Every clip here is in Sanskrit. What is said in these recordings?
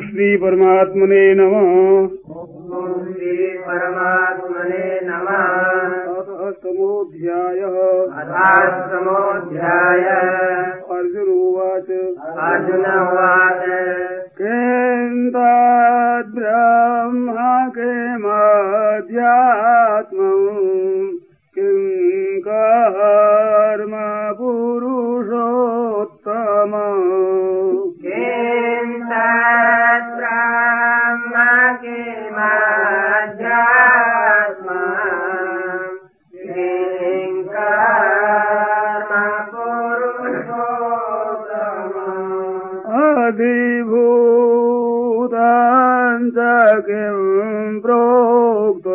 श्री परमात्मने नमः। परमात्मने नमः। समोऽध्यायः अर्जुनोवाच अर्जुन उवाच। केन्द्राद् ब्रह्म किमाध्यात्मम् कर्म पुरुषो अधिभूताञ्च किं प्रोक्त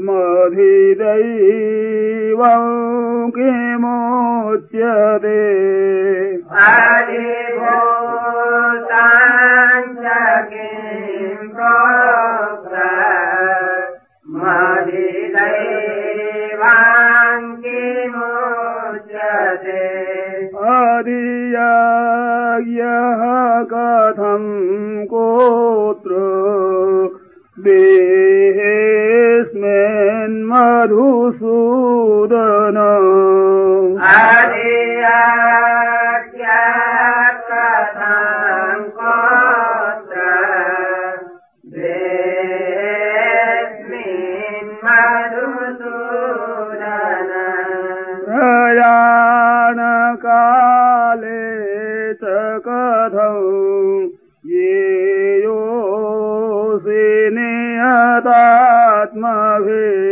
मधिदैवं किमुच्यते अधियायः कथं कोत्र देहेऽस्मिन्मधुसूदन कथं cơ thần Vì vô sĩ ni tát ma phi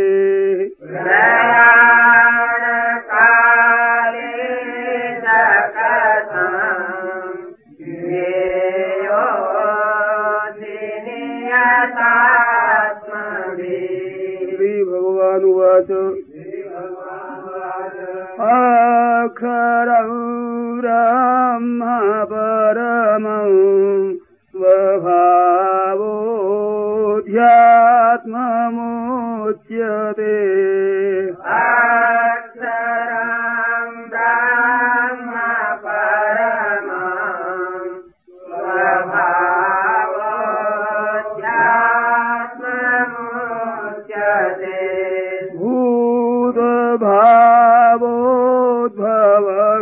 भावोद्भव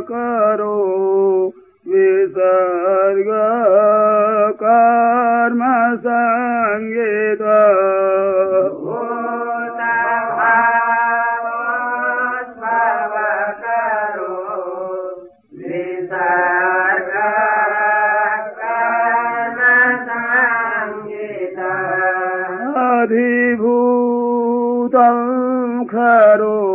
करो विसर्ग कर्म संगीत अधिभूतं खरो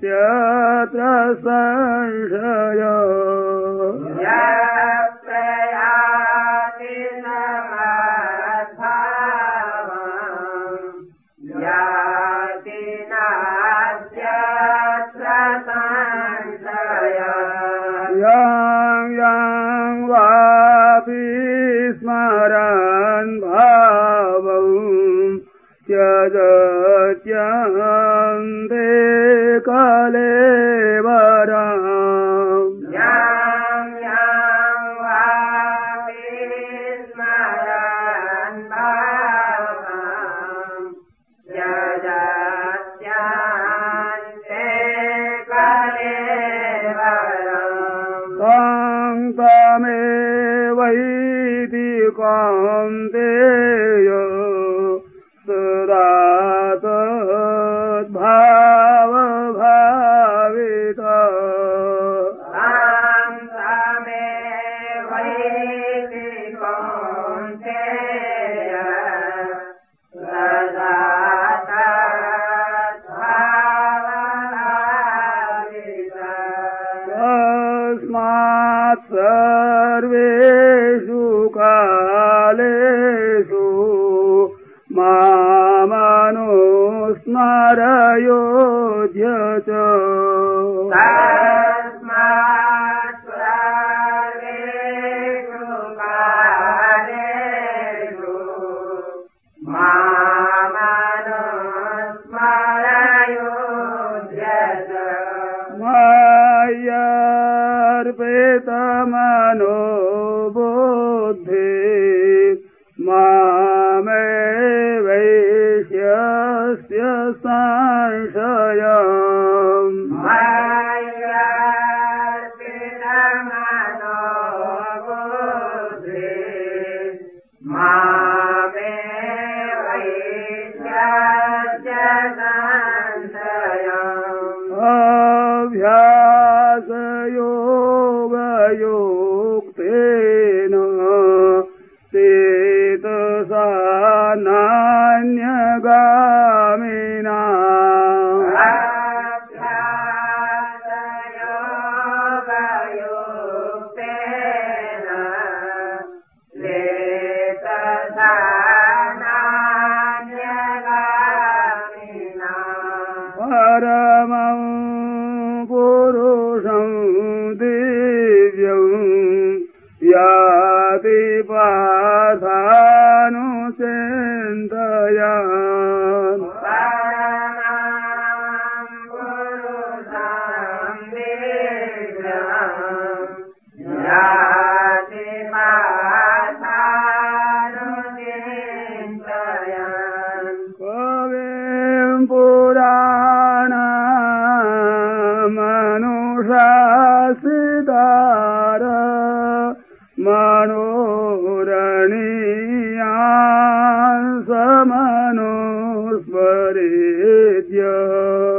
त्या 哟 قوم मारायो ज्योतो सारा Savior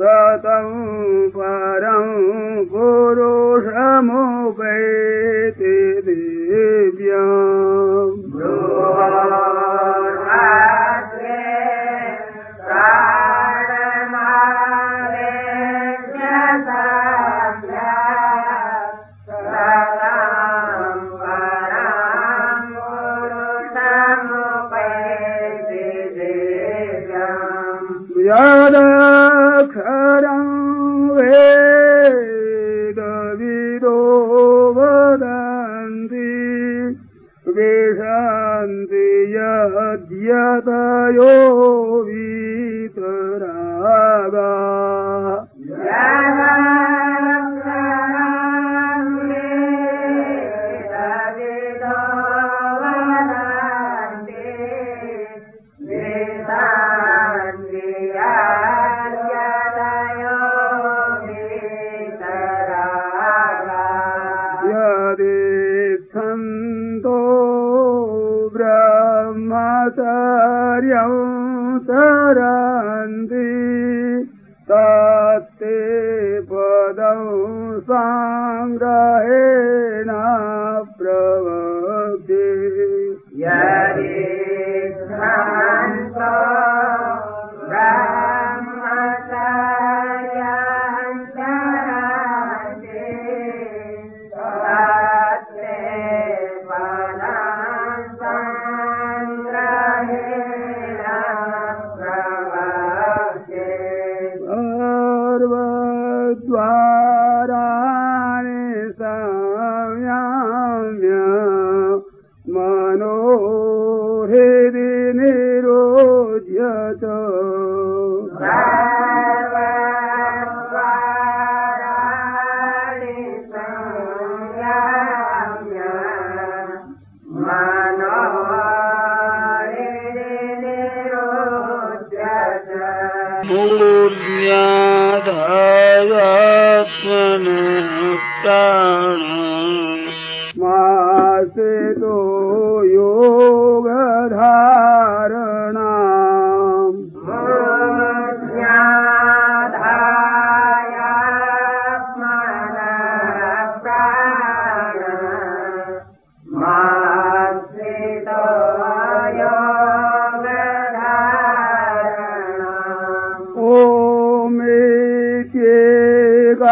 सतं परं पुरुषमुपैति दिव्यम् يا ما يوم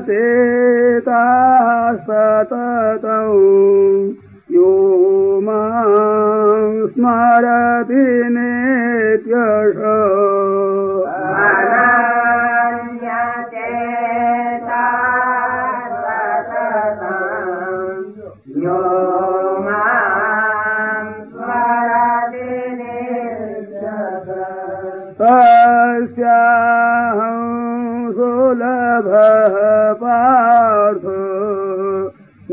अनन्यसेता सततौ यो मां स्मरति नेत्यश तस्याहं सुलभः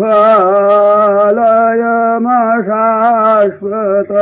فقال: "يا 的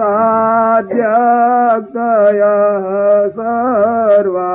अव्यक्ताद्यक्तयः सर्वा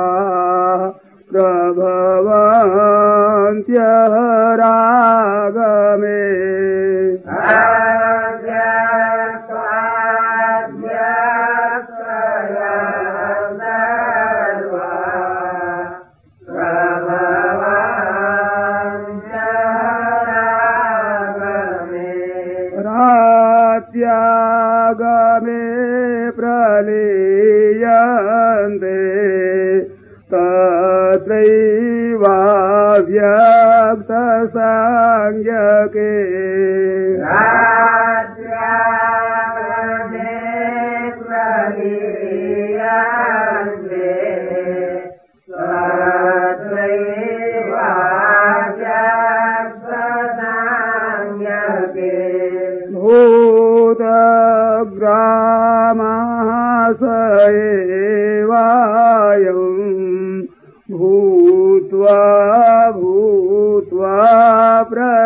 sang ya ke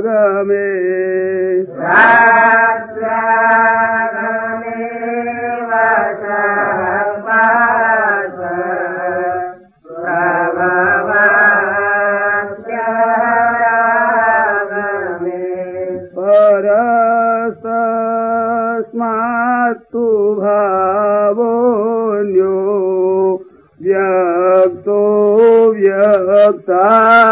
रागमे। परस्तस्मात्तु भावोऽन्यो व्यक्तो व्यक्तात्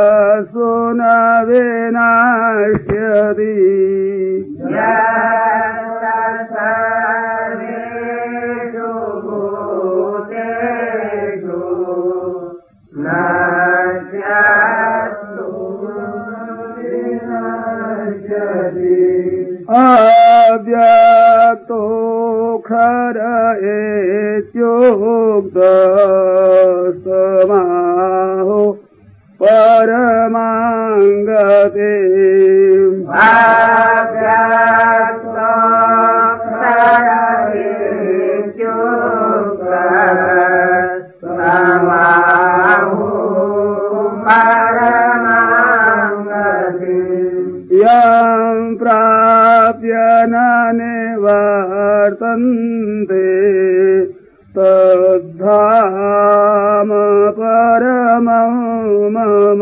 الذي निवर्तन्ते तद्धाम परमं मम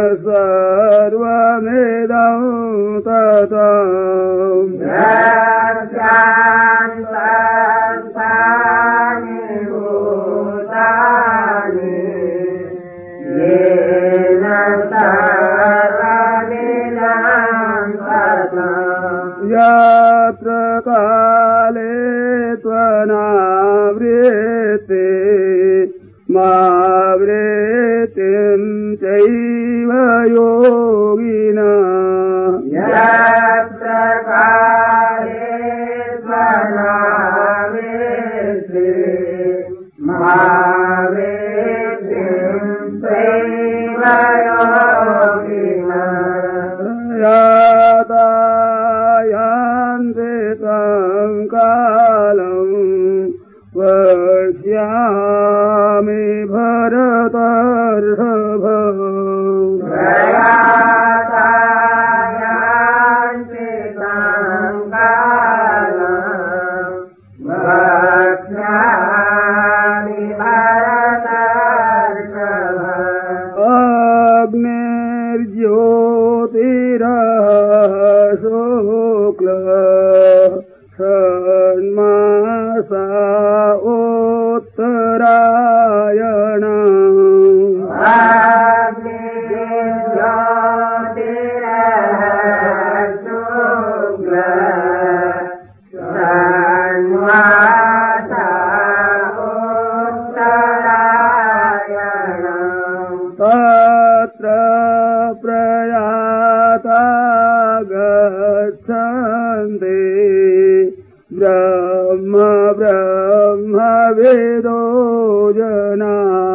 भक्त्या लभ्यस्वनान्यया यस्यान्तस्थानि भूतानि येन सर्वमिदं ततम् यत्र काले त्वनावृत्ते मावृत्तिं चैव योगिना। यातायान्ते तं कालम् वक्ष्यामि भरतर्षभ गच्छन्ति ब्रह्म ब्रह्मविदो जना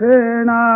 दक्षिणायन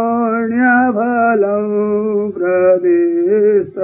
पुण्यफलम् प्रदिष्टम्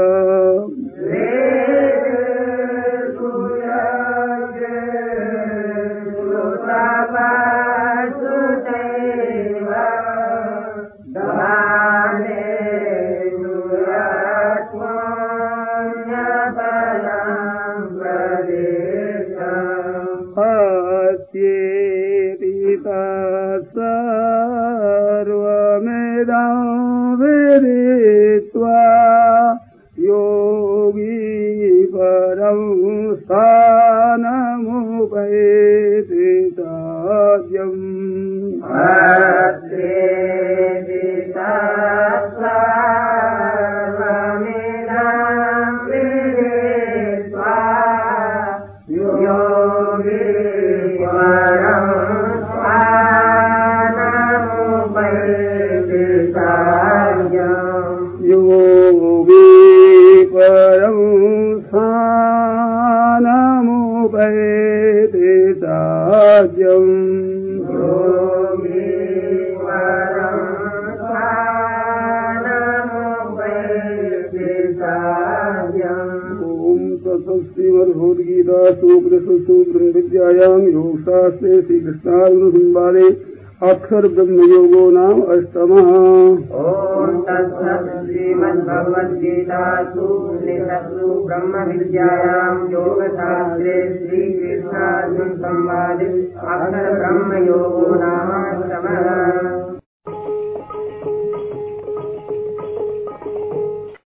ब्रह्मविद्यायां योगशास्त्रे श्रीकृष्णार्जुनसंवादे अक्षरब्रह्मयोगो नामाष्टमः